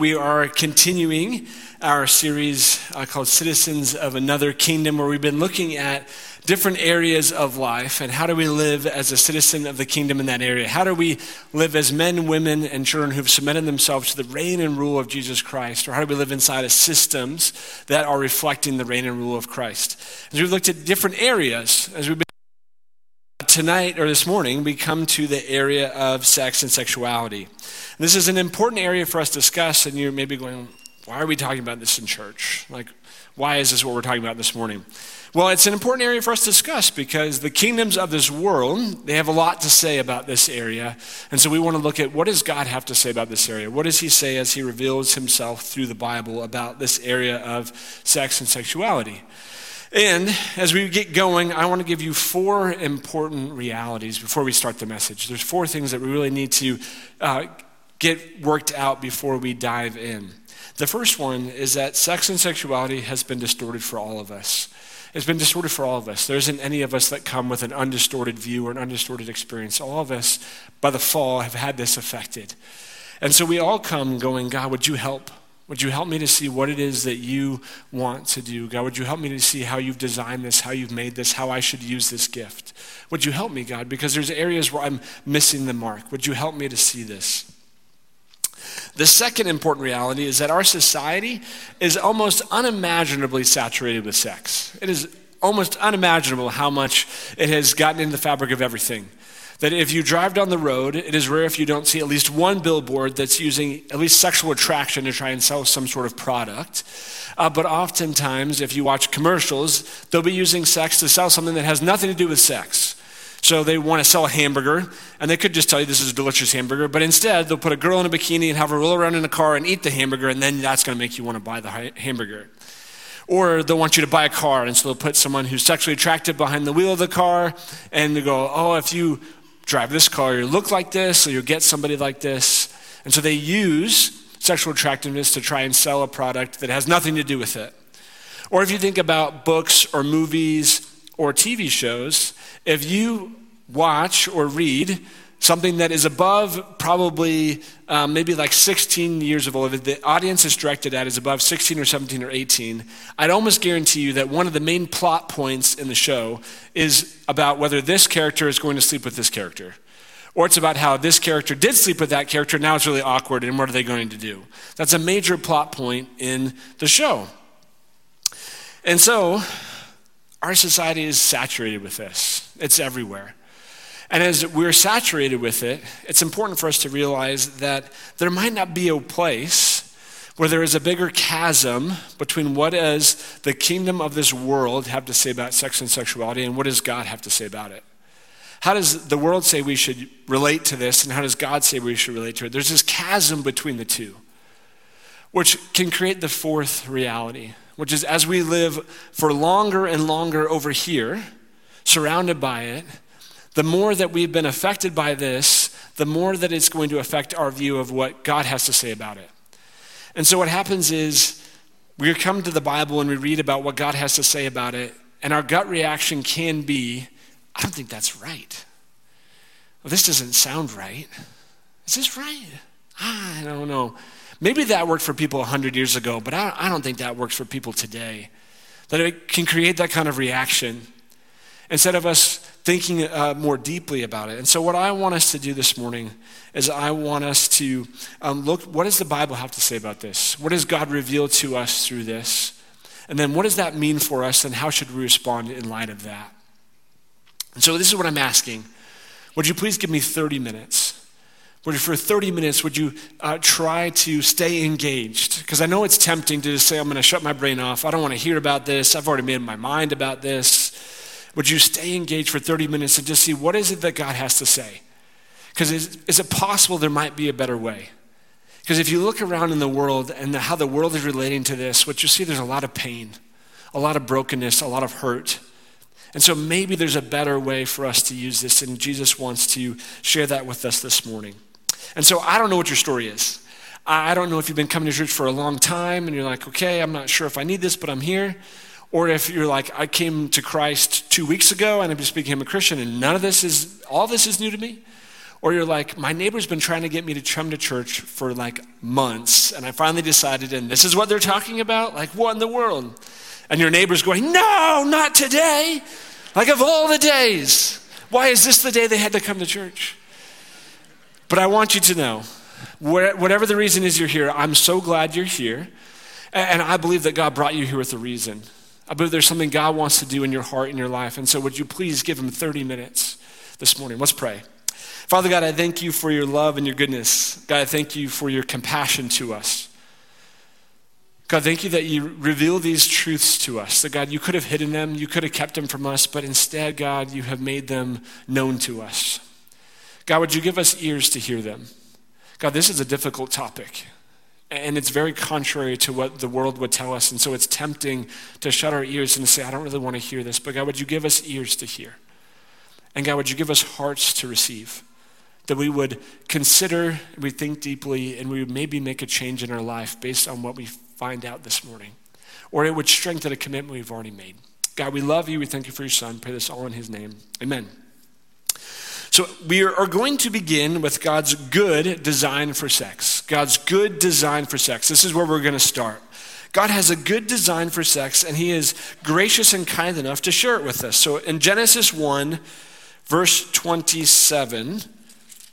We are continuing our series uh, called Citizens of Another Kingdom, where we've been looking at different areas of life and how do we live as a citizen of the kingdom in that area? How do we live as men, women, and children who've submitted themselves to the reign and rule of Jesus Christ? Or how do we live inside of systems that are reflecting the reign and rule of Christ? As we've looked at different areas, as we've been tonight or this morning, we come to the area of sex and sexuality. This is an important area for us to discuss, and you're maybe going, why are we talking about this in church? Like, why is this what we're talking about this morning? Well, it's an important area for us to discuss because the kingdoms of this world, they have a lot to say about this area. And so we want to look at what does God have to say about this area? What does he say as he reveals himself through the Bible about this area of sex and sexuality? And as we get going, I want to give you four important realities before we start the message. There's four things that we really need to uh, get worked out before we dive in. The first one is that sex and sexuality has been distorted for all of us. It's been distorted for all of us. There isn't any of us that come with an undistorted view or an undistorted experience. All of us, by the fall, have had this affected. And so we all come going, God, would you help? Would you help me to see what it is that you want to do? God, would you help me to see how you've designed this, how you've made this, how I should use this gift? Would you help me, God? Because there's areas where I'm missing the mark. Would you help me to see this? The second important reality is that our society is almost unimaginably saturated with sex. It is almost unimaginable how much it has gotten into the fabric of everything that if you drive down the road, it is rare if you don't see at least one billboard that's using at least sexual attraction to try and sell some sort of product. Uh, but oftentimes, if you watch commercials, they'll be using sex to sell something that has nothing to do with sex. So they want to sell a hamburger, and they could just tell you this is a delicious hamburger, but instead they'll put a girl in a bikini and have her roll around in a car and eat the hamburger, and then that's going to make you want to buy the hamburger. Or they'll want you to buy a car, and so they'll put someone who's sexually attractive behind the wheel of the car, and they go, oh, if you drive this car, you look like this, or you'll get somebody like this. And so they use sexual attractiveness to try and sell a product that has nothing to do with it. Or if you think about books or movies or TV shows, if you watch or read something that is above probably um, maybe like 16 years of old, If the audience is directed at is above 16 or 17 or 18, I'd almost guarantee you that one of the main plot points in the show is about whether this character is going to sleep with this character. Or it's about how this character did sleep with that character, now it's really awkward, and what are they going to do? That's a major plot point in the show. And so, our society is saturated with this, it's everywhere. And as we're saturated with it, it's important for us to realize that there might not be a place where there is a bigger chasm between what does the kingdom of this world have to say about sex and sexuality and what does God have to say about it. How does the world say we should relate to this, and how does God say we should relate to it? There's this chasm between the two, which can create the fourth reality, which is as we live for longer and longer over here, surrounded by it, the more that we've been affected by this, the more that it's going to affect our view of what God has to say about it. And so what happens is we come to the Bible and we read about what God has to say about it, and our gut reaction can be, I don't think that's right. Well, this doesn't sound right. Is this right? I don't know. Maybe that worked for people 100 years ago, but I don't think that works for people today. That it can create that kind of reaction. Instead of us thinking uh, more deeply about it. And so, what I want us to do this morning is I want us to um, look what does the Bible have to say about this? What does God reveal to us through this? And then, what does that mean for us, and how should we respond in light of that? And so, this is what I'm asking. Would you please give me 30 minutes? Would you, for 30 minutes, would you uh, try to stay engaged? Because I know it's tempting to just say, I'm going to shut my brain off. I don't want to hear about this. I've already made my mind about this. Would you stay engaged for 30 minutes and just see what is it that God has to say? Because is, is it possible there might be a better way? Because if you look around in the world and the, how the world is relating to this, what you see, there's a lot of pain, a lot of brokenness, a lot of hurt. And so maybe there's a better way for us to use this, and Jesus wants to share that with us this morning. And so I don't know what your story is. I don't know if you've been coming to church for a long time and you're like, okay, I'm not sure if I need this, but I'm here. Or if you're like, I came to Christ two weeks ago and I'm just became a Christian and none of this is, all this is new to me. Or you're like, my neighbor's been trying to get me to come to church for like months, and I finally decided, and this is what they're talking about? Like, what in the world? And your neighbor's going, no, not today. Like, of all the days, why is this the day they had to come to church? But I want you to know, whatever the reason is you're here, I'm so glad you're here. And I believe that God brought you here with a reason. I believe there's something God wants to do in your heart and your life. And so, would you please give Him 30 minutes this morning? Let's pray. Father God, I thank you for your love and your goodness. God, I thank you for your compassion to us. God, thank you that you reveal these truths to us. That God, you could have hidden them, you could have kept them from us, but instead, God, you have made them known to us. God, would you give us ears to hear them? God, this is a difficult topic. And it's very contrary to what the world would tell us. And so it's tempting to shut our ears and say, I don't really want to hear this. But God, would you give us ears to hear? And God, would you give us hearts to receive? That we would consider, we think deeply, and we would maybe make a change in our life based on what we find out this morning. Or it would strengthen a commitment we've already made. God, we love you. We thank you for your son. Pray this all in his name. Amen. So, we are going to begin with God's good design for sex. God's good design for sex. This is where we're going to start. God has a good design for sex, and He is gracious and kind enough to share it with us. So, in Genesis 1, verse 27,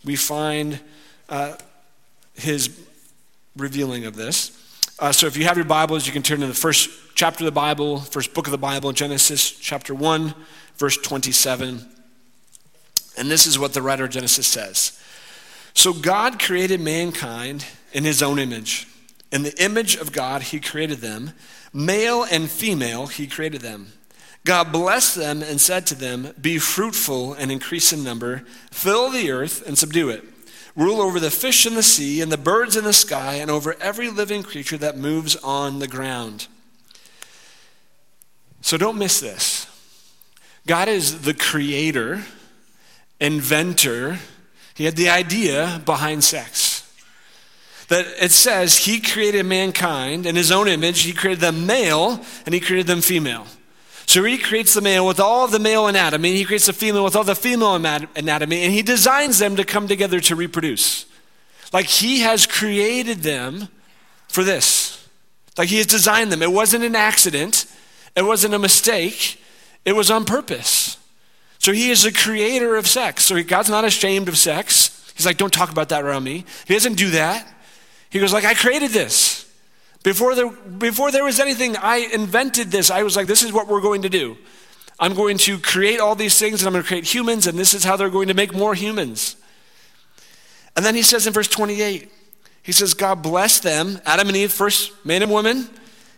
we find uh, His revealing of this. Uh, so if you have your Bibles, you can turn to the first chapter of the Bible, first book of the Bible, Genesis chapter 1, verse 27. And this is what the writer of Genesis says. So God created mankind in his own image. In the image of God, he created them. Male and female, he created them. God blessed them and said to them, Be fruitful and increase in number, fill the earth and subdue it rule over the fish in the sea and the birds in the sky and over every living creature that moves on the ground. So don't miss this. God is the creator, inventor. He had the idea behind sex. That it says he created mankind in his own image, he created them male, and he created them female. So he creates the male with all the male anatomy, he creates the female with all the female anatomy, and he designs them to come together to reproduce. Like he has created them for this. Like he has designed them. It wasn't an accident, it wasn't a mistake, it was on purpose. So he is the creator of sex. So God's not ashamed of sex. He's like, don't talk about that around me. He doesn't do that. He goes like, I created this. Before there, before there was anything, I invented this. I was like, this is what we're going to do. I'm going to create all these things and I'm going to create humans, and this is how they're going to make more humans. And then he says in verse 28, he says, God blessed them, Adam and Eve, first man and woman.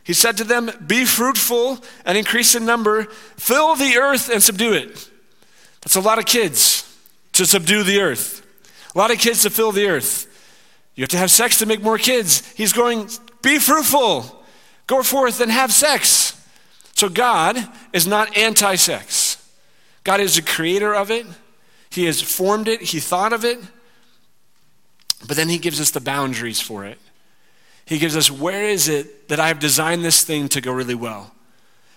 He said to them, Be fruitful and increase in number, fill the earth and subdue it. That's a lot of kids to subdue the earth, a lot of kids to fill the earth. You have to have sex to make more kids. He's going, be fruitful. Go forth and have sex. So God is not anti sex. God is the creator of it. He has formed it, He thought of it. But then He gives us the boundaries for it. He gives us where is it that I've designed this thing to go really well?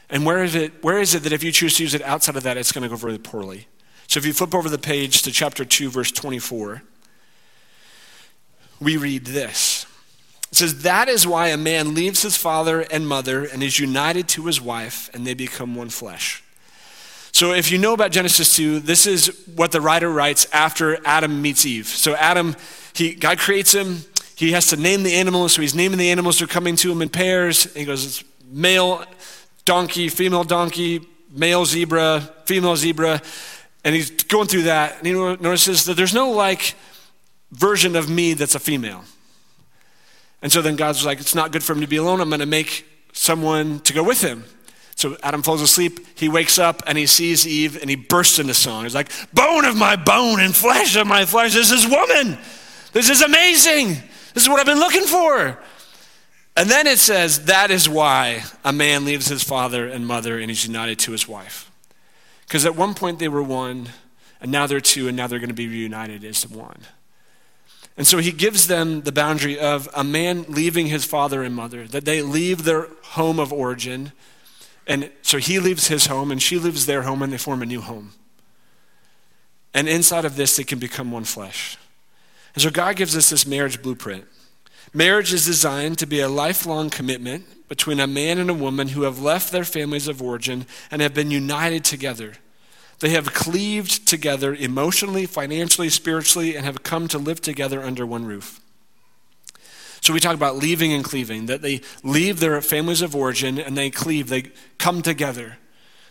And where is it, where is it that if you choose to use it outside of that, it's going to go really poorly? So if you flip over the page to chapter 2, verse 24, we read this. It says, That is why a man leaves his father and mother and is united to his wife, and they become one flesh. So, if you know about Genesis 2, this is what the writer writes after Adam meets Eve. So, Adam, he, God creates him. He has to name the animals. So, he's naming the animals who are coming to him in pairs. He goes, It's male donkey, female donkey, male zebra, female zebra. And he's going through that. And he notices that there's no like version of me that's a female. And so then God's like, it's not good for him to be alone. I'm going to make someone to go with him. So Adam falls asleep. He wakes up and he sees Eve and he bursts into song. He's like, bone of my bone and flesh of my flesh. This is woman. This is amazing. This is what I've been looking for. And then it says, that is why a man leaves his father and mother and he's united to his wife. Because at one point they were one, and now they're two, and now they're going to be reunited as one. And so he gives them the boundary of a man leaving his father and mother, that they leave their home of origin. And so he leaves his home and she leaves their home and they form a new home. And inside of this, they can become one flesh. And so God gives us this marriage blueprint. Marriage is designed to be a lifelong commitment between a man and a woman who have left their families of origin and have been united together. They have cleaved together emotionally, financially, spiritually, and have come to live together under one roof. So we talk about leaving and cleaving, that they leave their families of origin and they cleave, they come together.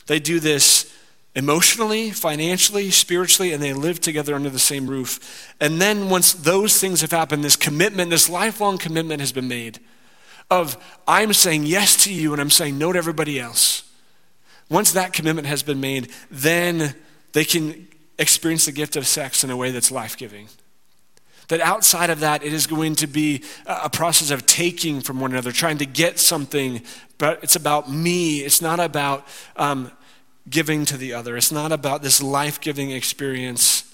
They do this emotionally, financially, spiritually, and they live together under the same roof. And then once those things have happened, this commitment, this lifelong commitment has been made of I'm saying yes to you and I'm saying no to everybody else. Once that commitment has been made, then they can experience the gift of sex in a way that's life giving. That outside of that, it is going to be a process of taking from one another, trying to get something, but it's about me. It's not about um, giving to the other. It's not about this life giving experience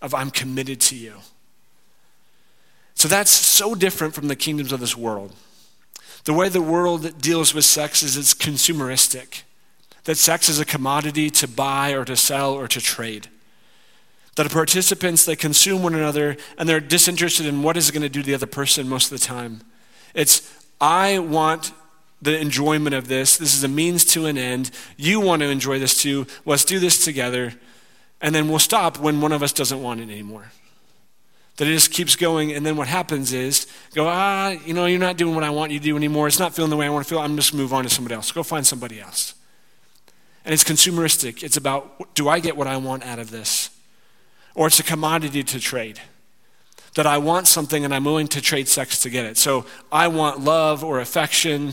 of I'm committed to you. So that's so different from the kingdoms of this world. The way the world deals with sex is it's consumeristic, that sex is a commodity to buy or to sell or to trade. That participants, they consume one another and they're disinterested in what is going to do to the other person most of the time. It's, I want the enjoyment of this. This is a means to an end. You want to enjoy this too. Let's do this together. And then we'll stop when one of us doesn't want it anymore. That it just keeps going. And then what happens is go, ah, you know, you're not doing what I want you to do anymore. It's not feeling the way I want to feel. I'm just move on to somebody else. Go find somebody else. And it's consumeristic. It's about do I get what I want out of this? Or it's a commodity to trade that I want something and I'm willing to trade sex to get it. So I want love or affection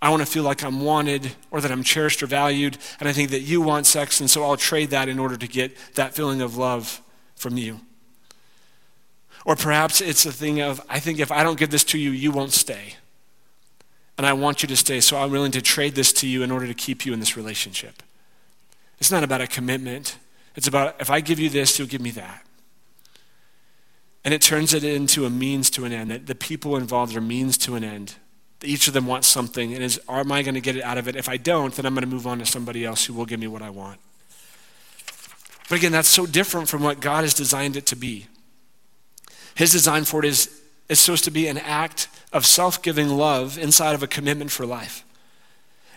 I want to feel like I'm wanted or that I'm cherished or valued. And I think that you want sex, and so I'll trade that in order to get that feeling of love from you. Or perhaps it's a thing of, I think if I don't give this to you, you won't stay. And I want you to stay, so I'm willing to trade this to you in order to keep you in this relationship. It's not about a commitment. It's about if I give you this, you'll give me that. And it turns it into a means to an end, that the people involved are means to an end. Each of them wants something, and is, am I going to get it out of it? If I don't, then I'm going to move on to somebody else who will give me what I want. But again, that's so different from what God has designed it to be. His design for it is, is supposed to be an act of self giving love inside of a commitment for life.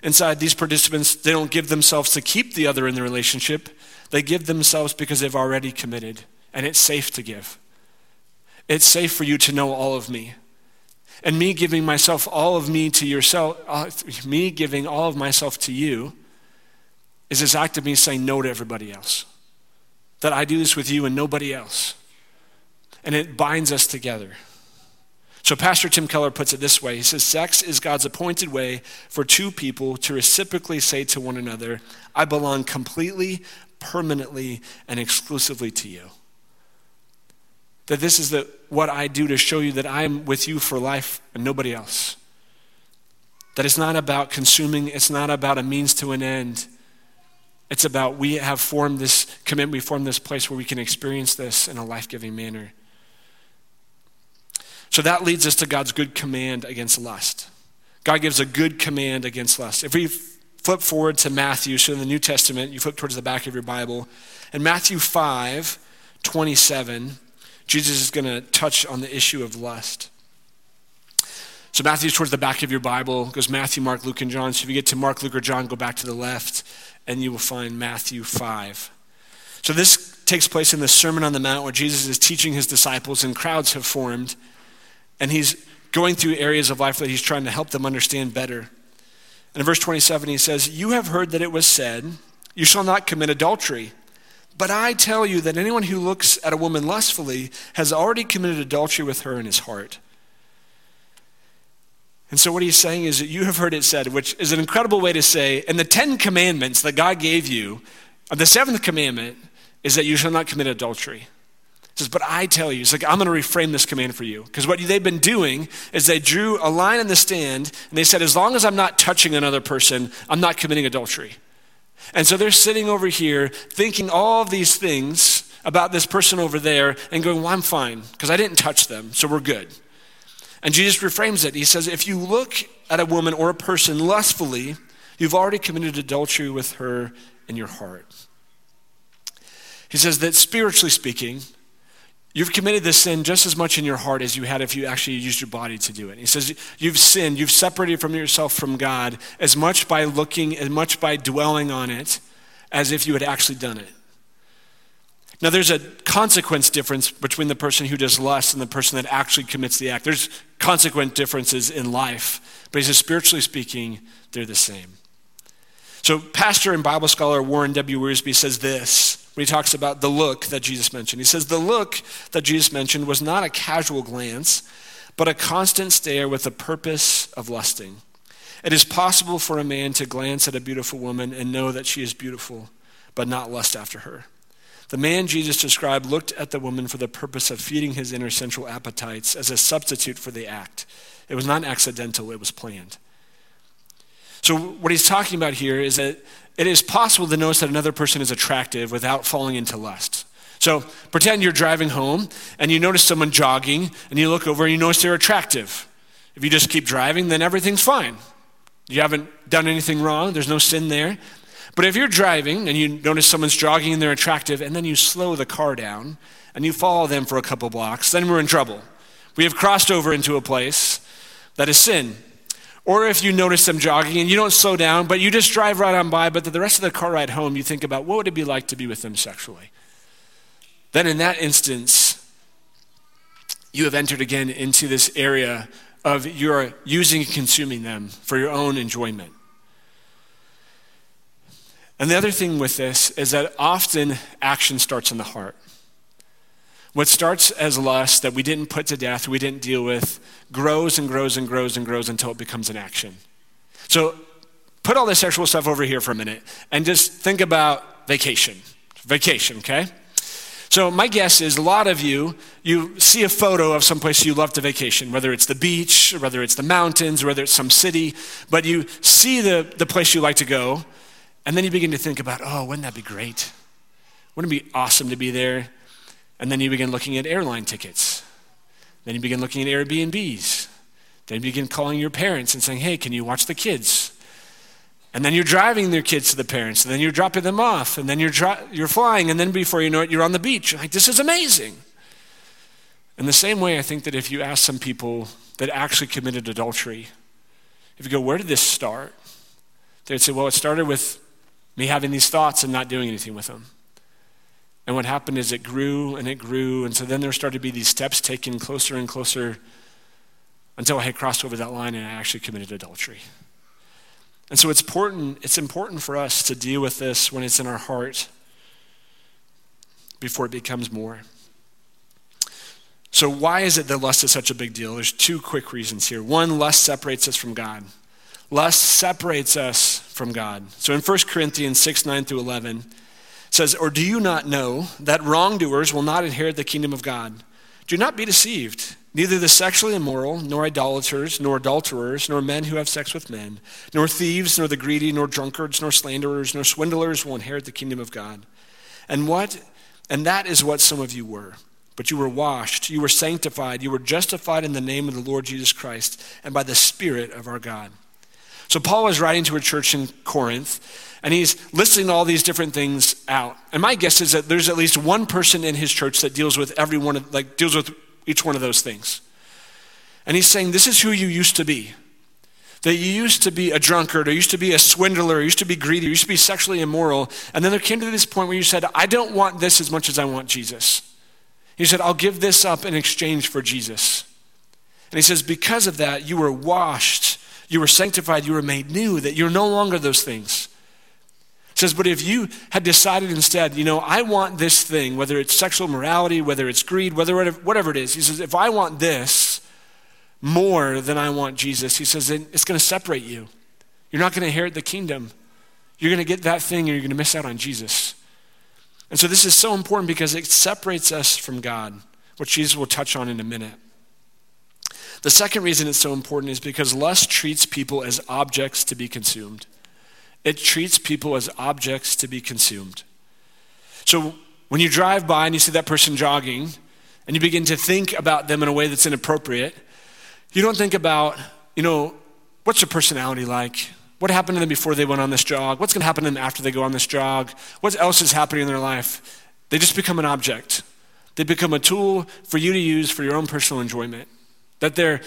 Inside, these participants, they don't give themselves to keep the other in the relationship, they give themselves because they've already committed, and it's safe to give. It's safe for you to know all of me. And me giving myself, all of me to yourself, me giving all of myself to you, is this act of me saying no to everybody else. That I do this with you and nobody else. And it binds us together. So, Pastor Tim Keller puts it this way He says, Sex is God's appointed way for two people to reciprocally say to one another, I belong completely, permanently, and exclusively to you. That this is the, what I do to show you that I'm with you for life and nobody else. That it's not about consuming, it's not about a means to an end. It's about we have formed this commitment, we formed this place where we can experience this in a life giving manner. So that leads us to God's good command against lust. God gives a good command against lust. If we flip forward to Matthew, so in the New Testament, you flip towards the back of your Bible, in Matthew 5 27, Jesus is going to touch on the issue of lust. So Matthew's towards the back of your Bible. Goes Matthew, Mark, Luke, and John. So if you get to Mark, Luke, or John, go back to the left, and you will find Matthew 5. So this takes place in the Sermon on the Mount where Jesus is teaching his disciples, and crowds have formed. And he's going through areas of life that he's trying to help them understand better. And in verse 27, he says, You have heard that it was said, You shall not commit adultery. But I tell you that anyone who looks at a woman lustfully has already committed adultery with her in his heart. And so, what he's saying is that you have heard it said, which is an incredible way to say, in the Ten Commandments that God gave you, the seventh commandment is that you shall not commit adultery. Says, but I tell you, it's like, I'm going to reframe this command for you. Because what they've been doing is they drew a line in the stand and they said, as long as I'm not touching another person, I'm not committing adultery. And so they're sitting over here thinking all of these things about this person over there and going, Well, I'm fine because I didn't touch them, so we're good. And Jesus reframes it. He says, If you look at a woman or a person lustfully, you've already committed adultery with her in your heart. He says that spiritually speaking, You've committed this sin just as much in your heart as you had if you actually used your body to do it. He says you've sinned, you've separated from yourself from God as much by looking, as much by dwelling on it, as if you had actually done it. Now, there's a consequence difference between the person who does lust and the person that actually commits the act. There's consequent differences in life, but he says, spiritually speaking, they're the same. So, pastor and Bible scholar Warren W. Wiersbe says this when he talks about the look that Jesus mentioned. He says the look that Jesus mentioned was not a casual glance, but a constant stare with the purpose of lusting. It is possible for a man to glance at a beautiful woman and know that she is beautiful, but not lust after her. The man Jesus described looked at the woman for the purpose of feeding his inner sensual appetites as a substitute for the act. It was not accidental, it was planned. So, what he's talking about here is that it is possible to notice that another person is attractive without falling into lust. So, pretend you're driving home and you notice someone jogging and you look over and you notice they're attractive. If you just keep driving, then everything's fine. You haven't done anything wrong, there's no sin there. But if you're driving and you notice someone's jogging and they're attractive, and then you slow the car down and you follow them for a couple blocks, then we're in trouble. We have crossed over into a place that is sin. Or if you notice them jogging and you don't slow down, but you just drive right on by, but the rest of the car ride home, you think about what would it be like to be with them sexually? Then in that instance, you have entered again into this area of you're using and consuming them for your own enjoyment. And the other thing with this is that often action starts in the heart. What starts as lust that we didn't put to death, we didn't deal with, grows and grows and grows and grows until it becomes an action. So put all this sexual stuff over here for a minute and just think about vacation. Vacation, okay? So my guess is a lot of you, you see a photo of some place you love to vacation, whether it's the beach, whether it's the mountains, whether it's some city, but you see the, the place you like to go, and then you begin to think about, oh, wouldn't that be great? Wouldn't it be awesome to be there? And then you begin looking at airline tickets. Then you begin looking at Airbnbs. Then you begin calling your parents and saying, hey, can you watch the kids? And then you're driving their kids to the parents, and then you're dropping them off, and then you're, dri- you're flying, and then before you know it, you're on the beach. You're like, this is amazing. In the same way, I think that if you ask some people that actually committed adultery, if you go, where did this start? They'd say, well, it started with me having these thoughts and not doing anything with them. And what happened is it grew and it grew. And so then there started to be these steps taken closer and closer until I had crossed over that line and I actually committed adultery. And so it's important, it's important for us to deal with this when it's in our heart before it becomes more. So, why is it that lust is such a big deal? There's two quick reasons here. One, lust separates us from God. Lust separates us from God. So, in 1 Corinthians 6 9 through 11, says, Or do you not know that wrongdoers will not inherit the kingdom of God? Do not be deceived. Neither the sexually immoral, nor idolaters, nor adulterers, nor men who have sex with men, nor thieves, nor the greedy, nor drunkards, nor slanderers, nor swindlers will inherit the kingdom of God. And what and that is what some of you were. But you were washed, you were sanctified, you were justified in the name of the Lord Jesus Christ and by the Spirit of our God. So Paul is writing to a church in Corinth and he's listing all these different things out. And my guess is that there's at least one person in his church that deals with every one of, like deals with each one of those things. And he's saying, This is who you used to be. That you used to be a drunkard, or used to be a swindler, or used to be greedy, or used to be sexually immoral. And then there came to this point where you said, I don't want this as much as I want Jesus. He said, I'll give this up in exchange for Jesus. And he says, Because of that, you were washed, you were sanctified, you were made new, that you're no longer those things It says, but if you had decided instead, you know, I want this thing, whether it's sexual morality, whether it's greed, whether whatever it is, he says, if I want this more than I want Jesus, he says, then it's going to separate you. You're not going to inherit the kingdom. You're going to get that thing and you're going to miss out on Jesus. And so this is so important because it separates us from God, which Jesus will touch on in a minute. The second reason it's so important is because lust treats people as objects to be consumed. It treats people as objects to be consumed. So when you drive by and you see that person jogging and you begin to think about them in a way that's inappropriate, you don't think about, you know, what's their personality like? What happened to them before they went on this jog? What's going to happen to them after they go on this jog? What else is happening in their life? They just become an object. They become a tool for you to use for your own personal enjoyment. That their,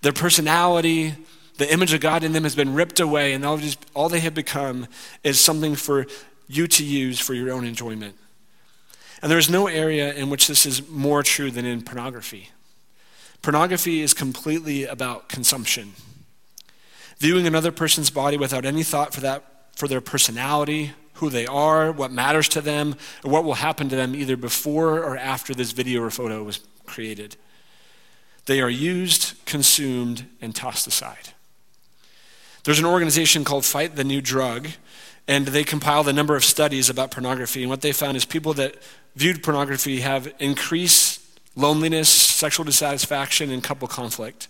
their personality, the image of God in them has been ripped away, and all, just, all they have become is something for you to use for your own enjoyment. And there is no area in which this is more true than in pornography. Pornography is completely about consumption. Viewing another person's body without any thought for that for their personality, who they are, what matters to them, or what will happen to them either before or after this video or photo was created. They are used, consumed, and tossed aside. There's an organization called Fight the New Drug, and they compiled a number of studies about pornography. And what they found is people that viewed pornography have increased loneliness, sexual dissatisfaction, and couple conflict.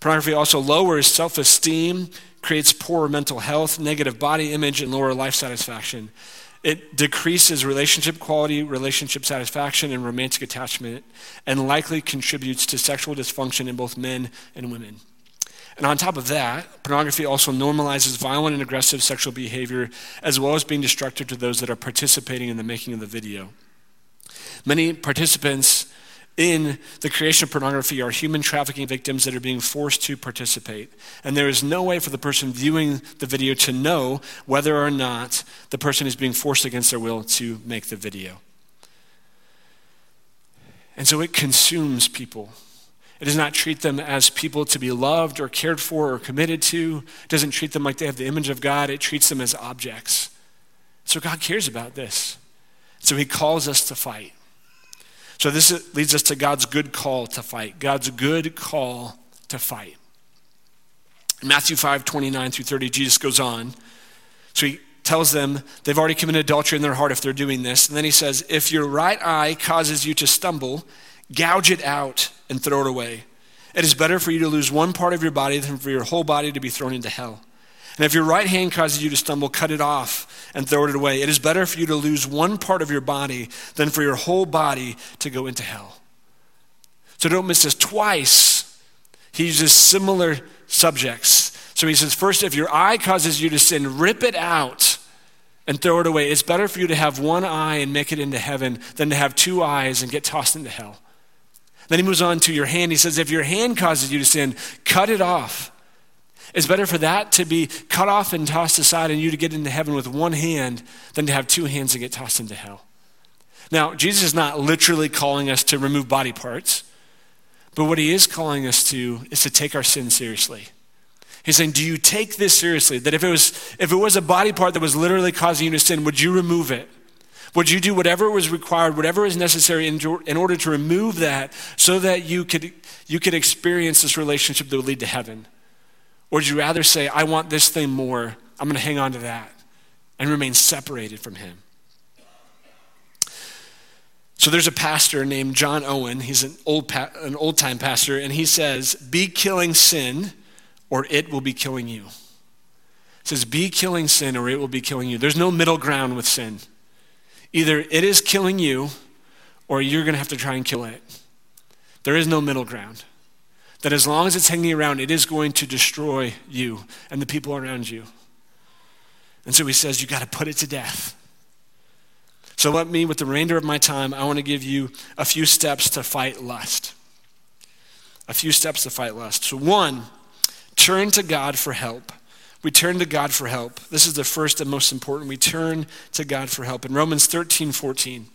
Pornography also lowers self esteem, creates poor mental health, negative body image, and lower life satisfaction. It decreases relationship quality, relationship satisfaction, and romantic attachment, and likely contributes to sexual dysfunction in both men and women. And on top of that, pornography also normalizes violent and aggressive sexual behavior, as well as being destructive to those that are participating in the making of the video. Many participants in the creation of pornography are human trafficking victims that are being forced to participate. And there is no way for the person viewing the video to know whether or not the person is being forced against their will to make the video. And so it consumes people. It does not treat them as people to be loved or cared for or committed to. It doesn't treat them like they have the image of God. It treats them as objects. So God cares about this. So he calls us to fight. So this leads us to God's good call to fight. God's good call to fight. In Matthew 5, 29 through 30, Jesus goes on. So he tells them they've already committed adultery in their heart if they're doing this. And then he says, If your right eye causes you to stumble, gouge it out and throw it away. It is better for you to lose one part of your body than for your whole body to be thrown into hell. And if your right hand causes you to stumble, cut it off and throw it away. It is better for you to lose one part of your body than for your whole body to go into hell. So don't miss this. Twice, he uses similar subjects. So he says, first, if your eye causes you to sin, rip it out and throw it away. It's better for you to have one eye and make it into heaven than to have two eyes and get tossed into hell. Then he moves on to your hand. He says, if your hand causes you to sin, cut it off. It's better for that to be cut off and tossed aside and you to get into heaven with one hand than to have two hands and get tossed into hell. Now, Jesus is not literally calling us to remove body parts, but what he is calling us to is to take our sin seriously. He's saying, Do you take this seriously? That if it was if it was a body part that was literally causing you to sin, would you remove it? Would you do whatever was required, whatever is necessary in, in order to remove that so that you could you could experience this relationship that would lead to heaven? Or would you rather say, I want this thing more, I'm going to hang on to that and remain separated from Him? So there's a pastor named John Owen. He's an old, pa- an old time pastor, and he says, Be killing sin, or it will be killing you. He says, Be killing sin, or it will be killing you. There's no middle ground with sin. Either it is killing you, or you're going to have to try and kill it. There is no middle ground. That as long as it's hanging around, it is going to destroy you and the people around you. And so he says, you got to put it to death. So let me, with the remainder of my time, I want to give you a few steps to fight lust. A few steps to fight lust. So, one, turn to God for help. We turn to God for help. This is the first and most important. We turn to God for help. In Romans 13, 14,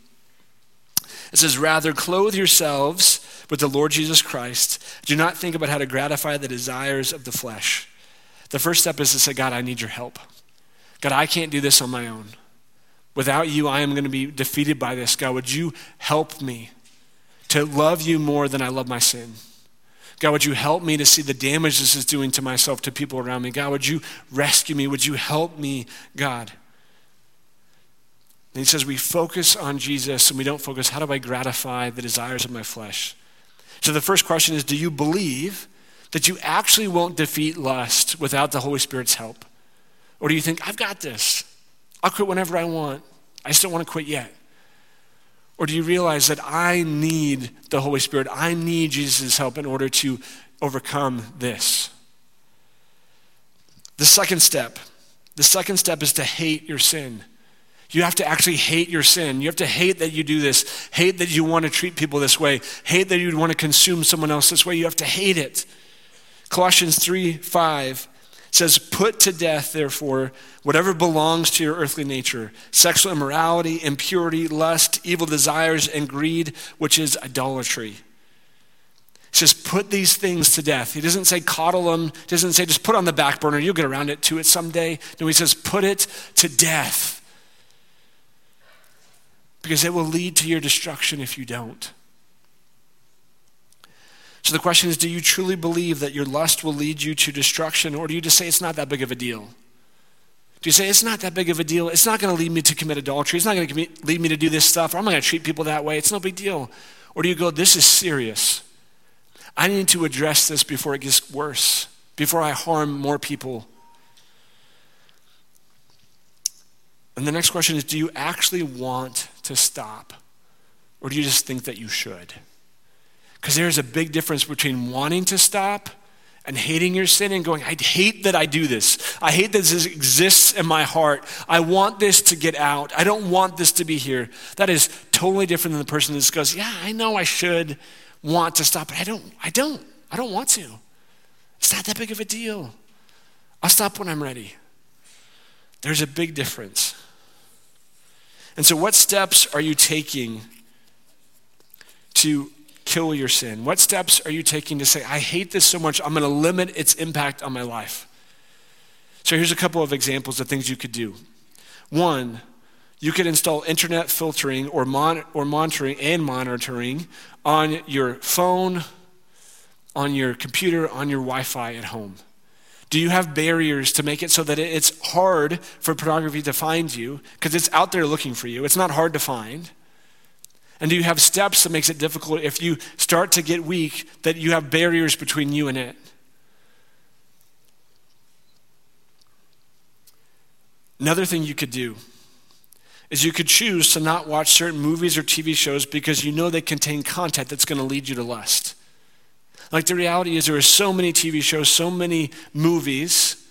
it says, Rather, clothe yourselves with the Lord Jesus Christ. Do not think about how to gratify the desires of the flesh. The first step is to say, God, I need your help. God, I can't do this on my own. Without you, I am going to be defeated by this. God, would you help me to love you more than I love my sin? God, would you help me to see the damage this is doing to myself, to people around me? God, would you rescue me? Would you help me, God? And he says we focus on Jesus and we don't focus, how do I gratify the desires of my flesh? So the first question is Do you believe that you actually won't defeat lust without the Holy Spirit's help? Or do you think, I've got this? I'll quit whenever I want. I just don't want to quit yet. Or do you realize that I need the Holy Spirit? I need Jesus' help in order to overcome this. The second step, the second step is to hate your sin. You have to actually hate your sin. You have to hate that you do this, hate that you want to treat people this way, hate that you'd want to consume someone else this way. You have to hate it. Colossians 3 5 says, Put to death, therefore, whatever belongs to your earthly nature sexual immorality, impurity, lust, evil desires, and greed, which is idolatry. He says, Put these things to death. He doesn't say coddle them, he doesn't say just put on the back burner, you'll get around it to it someday. No, he says, Put it to death. Because it will lead to your destruction if you don't. So the question is do you truly believe that your lust will lead you to destruction, or do you just say it's not that big of a deal? Do you say it's not that big of a deal? It's not going to lead me to commit adultery. It's not going to lead me to do this stuff. Or I'm not going to treat people that way. It's no big deal. Or do you go, this is serious? I need to address this before it gets worse, before I harm more people. And the next question is do you actually want to stop? Or do you just think that you should? Because there's a big difference between wanting to stop and hating your sin and going, I hate that I do this. I hate that this exists in my heart. I want this to get out. I don't want this to be here. That is totally different than the person that goes, Yeah, I know I should want to stop, but I don't, I don't, I don't want to. It's not that big of a deal. I'll stop when I'm ready. There's a big difference. And so, what steps are you taking to kill your sin? What steps are you taking to say, I hate this so much, I'm going to limit its impact on my life? So here's a couple of examples of things you could do. One, you could install internet filtering or, mon- or monitoring and monitoring on your phone, on your computer, on your Wi Fi at home. Do you have barriers to make it so that it's hard for pornography to find you? Because it's out there looking for you. It's not hard to find. And do you have steps that makes it difficult if you start to get weak that you have barriers between you and it? Another thing you could do is you could choose to not watch certain movies or TV shows because you know they contain content that's going to lead you to lust. Like the reality is, there are so many TV shows, so many movies,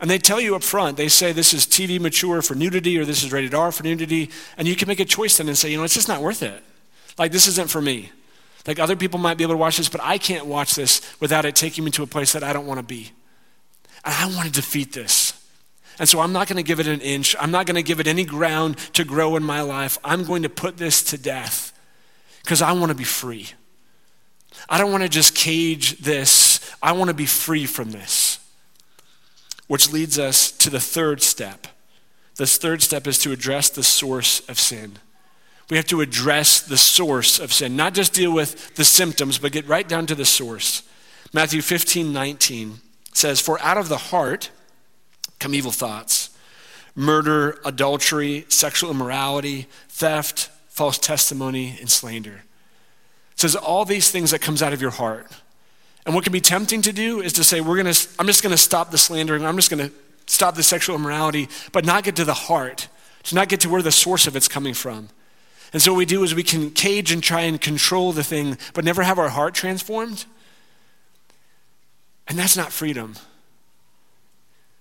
and they tell you up front, they say this is TV mature for nudity or this is rated R for nudity, and you can make a choice then and say, you know, it's just not worth it. Like, this isn't for me. Like, other people might be able to watch this, but I can't watch this without it taking me to a place that I don't want to be. And I want to defeat this. And so I'm not going to give it an inch. I'm not going to give it any ground to grow in my life. I'm going to put this to death because I want to be free. I don't want to just cage this, I want to be free from this. Which leads us to the third step. This third step is to address the source of sin. We have to address the source of sin, not just deal with the symptoms, but get right down to the source. Matthew 15, 19 says, For out of the heart come evil thoughts, murder, adultery, sexual immorality, theft, false testimony, and slander. It says all these things that comes out of your heart. And what can be tempting to do is to say, we're gonna, I'm just gonna stop the slandering, I'm just gonna stop the sexual immorality, but not get to the heart, to not get to where the source of it's coming from. And so what we do is we can cage and try and control the thing, but never have our heart transformed. And that's not freedom.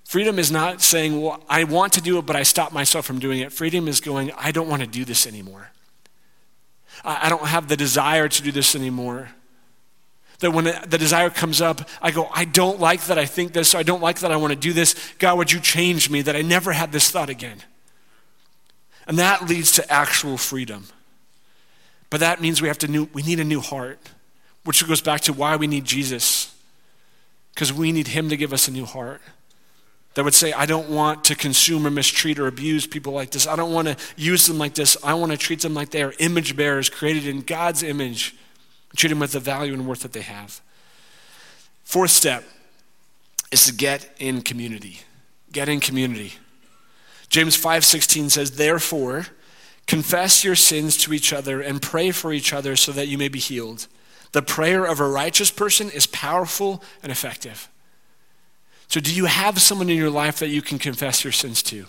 Freedom is not saying, well, I want to do it, but I stop myself from doing it. Freedom is going, I don't want to do this anymore. I don't have the desire to do this anymore. That when the desire comes up, I go, I don't like that I think this, or I don't like that I want to do this. God, would you change me that I never had this thought again? And that leads to actual freedom. But that means we have to new, we need a new heart, which goes back to why we need Jesus. Because we need him to give us a new heart that would say, I don't want to consume or mistreat or abuse people like this. I don't want to use them like this. I want to treat them like they are image bearers created in God's image, treat them with the value and worth that they have. Fourth step is to get in community. Get in community. James 5:16 says, "Therefore, confess your sins to each other and pray for each other so that you may be healed. The prayer of a righteous person is powerful and effective." So, do you have someone in your life that you can confess your sins to?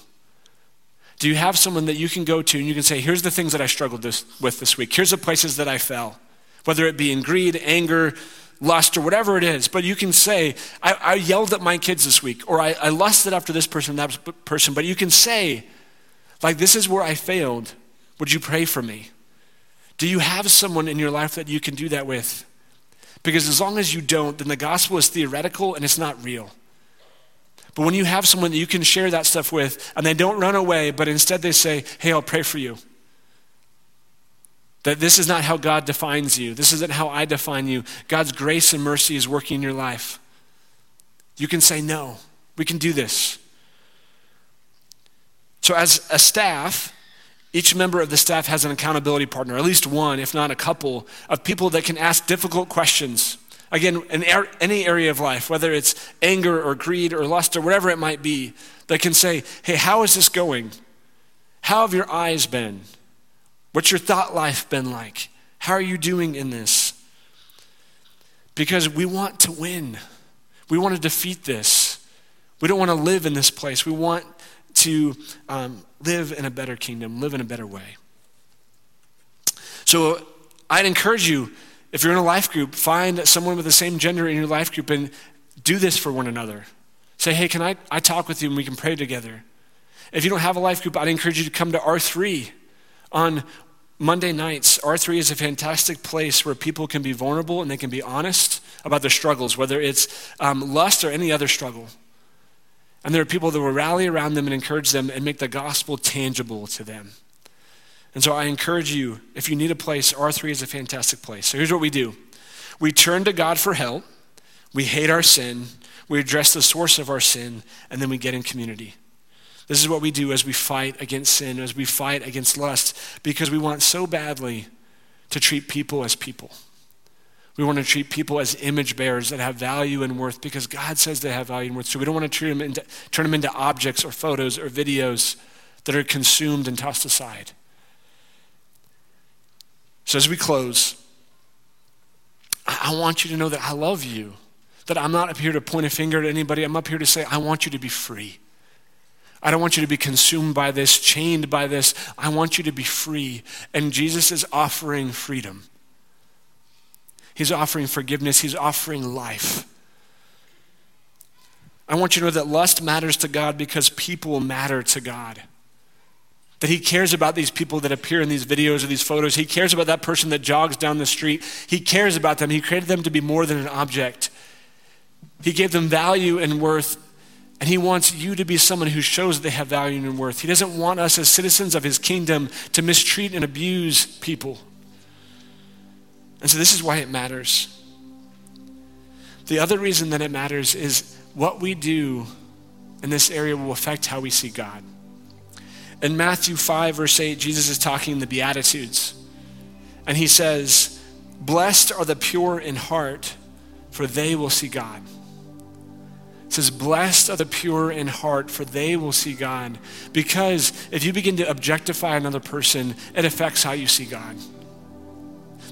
Do you have someone that you can go to and you can say, Here's the things that I struggled this, with this week. Here's the places that I fell, whether it be in greed, anger, lust, or whatever it is. But you can say, I, I yelled at my kids this week, or I, I lusted after this person, that person. But you can say, Like, this is where I failed. Would you pray for me? Do you have someone in your life that you can do that with? Because as long as you don't, then the gospel is theoretical and it's not real. But when you have someone that you can share that stuff with and they don't run away, but instead they say, Hey, I'll pray for you. That this is not how God defines you. This isn't how I define you. God's grace and mercy is working in your life. You can say, No, we can do this. So, as a staff, each member of the staff has an accountability partner, at least one, if not a couple, of people that can ask difficult questions. Again, in any area of life, whether it's anger or greed or lust or whatever it might be, that can say, Hey, how is this going? How have your eyes been? What's your thought life been like? How are you doing in this? Because we want to win. We want to defeat this. We don't want to live in this place. We want to um, live in a better kingdom, live in a better way. So I'd encourage you, if you're in a life group, find someone with the same gender in your life group and do this for one another. Say, hey, can I, I talk with you and we can pray together? If you don't have a life group, I'd encourage you to come to R3 on Monday nights, R3 is a fantastic place where people can be vulnerable and they can be honest about their struggles, whether it's um, lust or any other struggle. And there are people that will rally around them and encourage them and make the gospel tangible to them. And so I encourage you, if you need a place, R3 is a fantastic place. So here's what we do we turn to God for help, we hate our sin, we address the source of our sin, and then we get in community. This is what we do as we fight against sin, as we fight against lust, because we want so badly to treat people as people. We want to treat people as image bearers that have value and worth because God says they have value and worth. So we don't want to turn them into, turn them into objects or photos or videos that are consumed and tossed aside. So as we close, I want you to know that I love you, that I'm not up here to point a finger at anybody. I'm up here to say, I want you to be free. I don't want you to be consumed by this, chained by this. I want you to be free. And Jesus is offering freedom. He's offering forgiveness, He's offering life. I want you to know that lust matters to God because people matter to God. That he cares about these people that appear in these videos or these photos. He cares about that person that jogs down the street. He cares about them. He created them to be more than an object. He gave them value and worth and he wants you to be someone who shows they have value and worth. He doesn't want us as citizens of his kingdom to mistreat and abuse people. And so this is why it matters. The other reason that it matters is what we do in this area will affect how we see God. In Matthew 5, verse 8, Jesus is talking in the Beatitudes. And he says, Blessed are the pure in heart, for they will see God. It says, Blessed are the pure in heart, for they will see God. Because if you begin to objectify another person, it affects how you see God.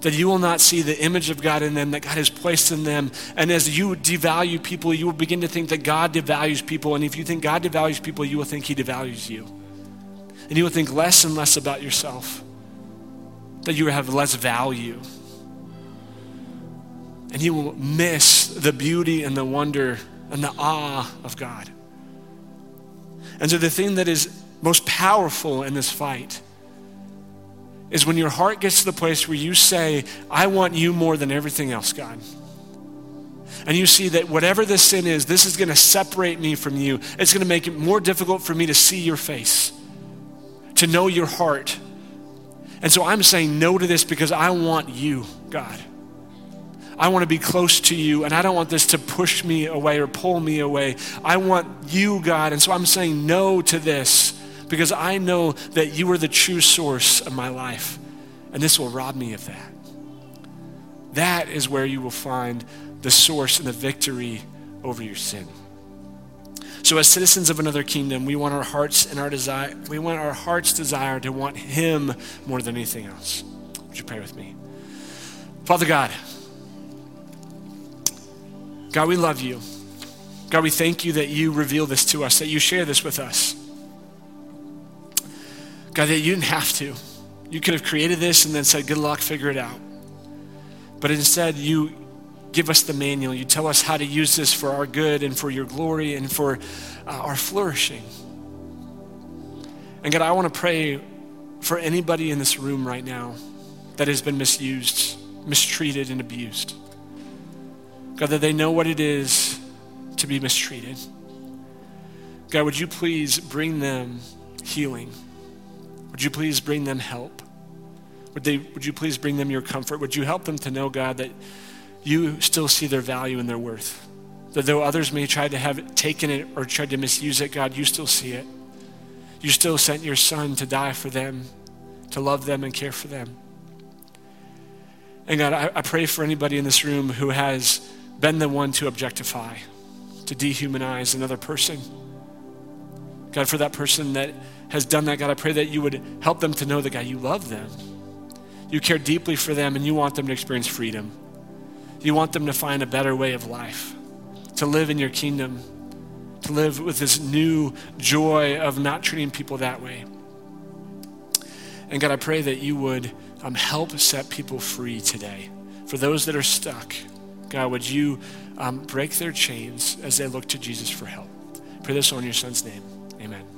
That you will not see the image of God in them that God has placed in them. And as you devalue people, you will begin to think that God devalues people. And if you think God devalues people, you will think He devalues you. And you will think less and less about yourself, that you have less value. And you will miss the beauty and the wonder and the awe of God. And so, the thing that is most powerful in this fight is when your heart gets to the place where you say, I want you more than everything else, God. And you see that whatever this sin is, this is going to separate me from you. It's going to make it more difficult for me to see your face, to know your heart. And so I'm saying no to this because I want you, God. I want to be close to you, and I don't want this to push me away or pull me away. I want you, God. And so I'm saying no to this because I know that you are the true source of my life, and this will rob me of that. That is where you will find the source and the victory over your sin. So, as citizens of another kingdom, we want our hearts and our desire, we want our heart's desire to want Him more than anything else. Would you pray with me? Father God, God, we love you. God, we thank you that you reveal this to us, that you share this with us. God, that you didn't have to. You could have created this and then said, good luck, figure it out. But instead, you give us the manual. You tell us how to use this for our good and for your glory and for uh, our flourishing. And God, I want to pray for anybody in this room right now that has been misused, mistreated, and abused. God, that they know what it is to be mistreated. God, would you please bring them healing? Would you please bring them help? Would, they, would you please bring them your comfort? Would you help them to know, God, that you still see their value and their worth? That though others may try to have taken it or tried to misuse it, God, you still see it. You still sent your son to die for them, to love them and care for them. And God, I, I pray for anybody in this room who has been the one to objectify, to dehumanize another person. God, for that person that has done that, God, I pray that you would help them to know that, God, you love them. You care deeply for them and you want them to experience freedom. You want them to find a better way of life, to live in your kingdom, to live with this new joy of not treating people that way. And God, I pray that you would um, help set people free today. For those that are stuck, God, would you um, break their chains as they look to Jesus for help? Pray this on your son's name. Amen.